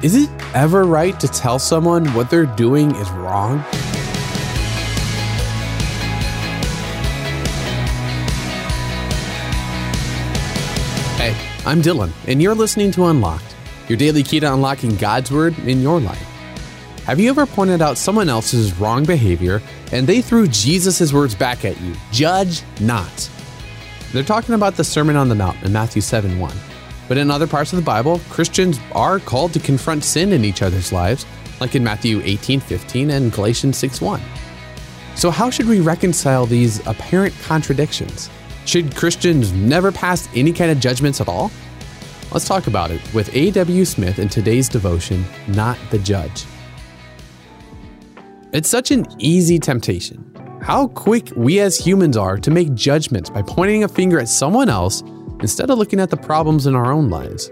Is it ever right to tell someone what they're doing is wrong? Hey, I'm Dylan, and you're listening to Unlocked, your daily key to unlocking God's Word in your life. Have you ever pointed out someone else's wrong behavior and they threw Jesus' words back at you? Judge not. They're talking about the Sermon on the Mount in Matthew 7 1. But in other parts of the Bible, Christians are called to confront sin in each other's lives, like in Matthew 18 15 and Galatians 6 1. So, how should we reconcile these apparent contradictions? Should Christians never pass any kind of judgments at all? Let's talk about it with A.W. Smith in today's devotion, Not the Judge. It's such an easy temptation. How quick we as humans are to make judgments by pointing a finger at someone else instead of looking at the problems in our own lives.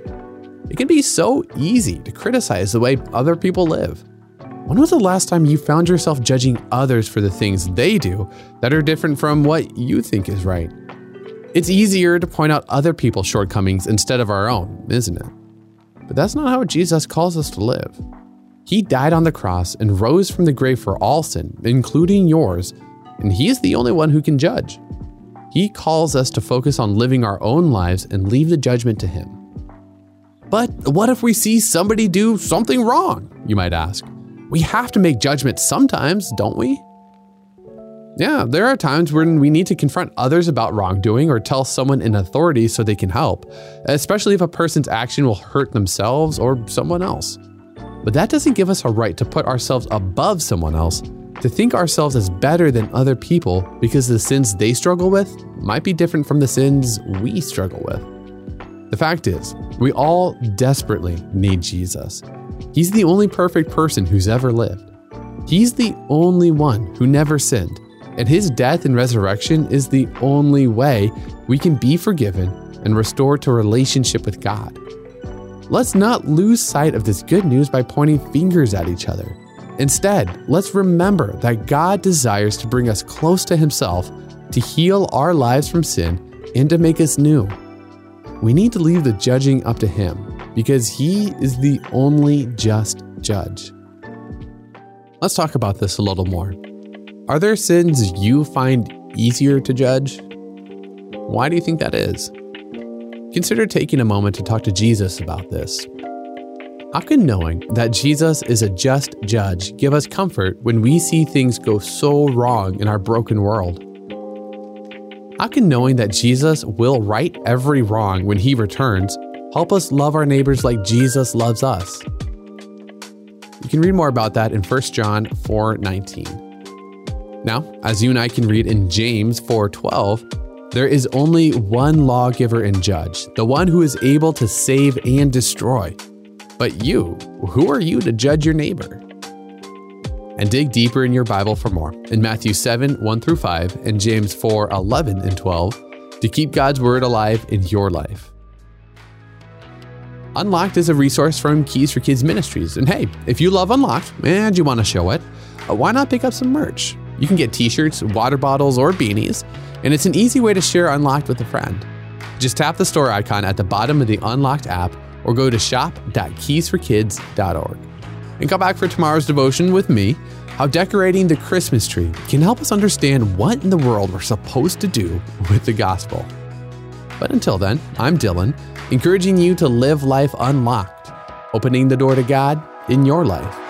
It can be so easy to criticize the way other people live. When was the last time you found yourself judging others for the things they do that are different from what you think is right? It's easier to point out other people's shortcomings instead of our own, isn't it? But that's not how Jesus calls us to live. He died on the cross and rose from the grave for all sin, including yours, and He is the only one who can judge. He calls us to focus on living our own lives and leave the judgment to Him. But what if we see somebody do something wrong? You might ask. We have to make judgments sometimes, don't we? Yeah, there are times when we need to confront others about wrongdoing or tell someone in authority so they can help, especially if a person's action will hurt themselves or someone else. But that doesn't give us a right to put ourselves above someone else, to think ourselves as better than other people because the sins they struggle with might be different from the sins we struggle with. The fact is, we all desperately need Jesus. He's the only perfect person who's ever lived. He's the only one who never sinned and his death and resurrection is the only way we can be forgiven and restored to relationship with God. Let's not lose sight of this good news by pointing fingers at each other. Instead, let's remember that God desires to bring us close to Himself to heal our lives from sin and to make us new. We need to leave the judging up to Him because He is the only just judge. Let's talk about this a little more. Are there sins you find easier to judge? Why do you think that is? Consider taking a moment to talk to Jesus about this. How can knowing that Jesus is a just judge give us comfort when we see things go so wrong in our broken world? How can knowing that Jesus will right every wrong when he returns help us love our neighbors like Jesus loves us? You can read more about that in 1 John 4:19. Now, as you and I can read in James 4:12, there is only one lawgiver and judge, the one who is able to save and destroy. But you, who are you to judge your neighbor? And dig deeper in your Bible for more in Matthew 7, 1 through 5, and James 4, 11 and 12 to keep God's word alive in your life. Unlocked is a resource from Keys for Kids Ministries. And hey, if you love Unlocked and you want to show it, uh, why not pick up some merch? You can get t shirts, water bottles, or beanies, and it's an easy way to share Unlocked with a friend. Just tap the store icon at the bottom of the Unlocked app or go to shop.keysforkids.org. And come back for tomorrow's devotion with me how decorating the Christmas tree can help us understand what in the world we're supposed to do with the gospel. But until then, I'm Dylan, encouraging you to live life unlocked, opening the door to God in your life.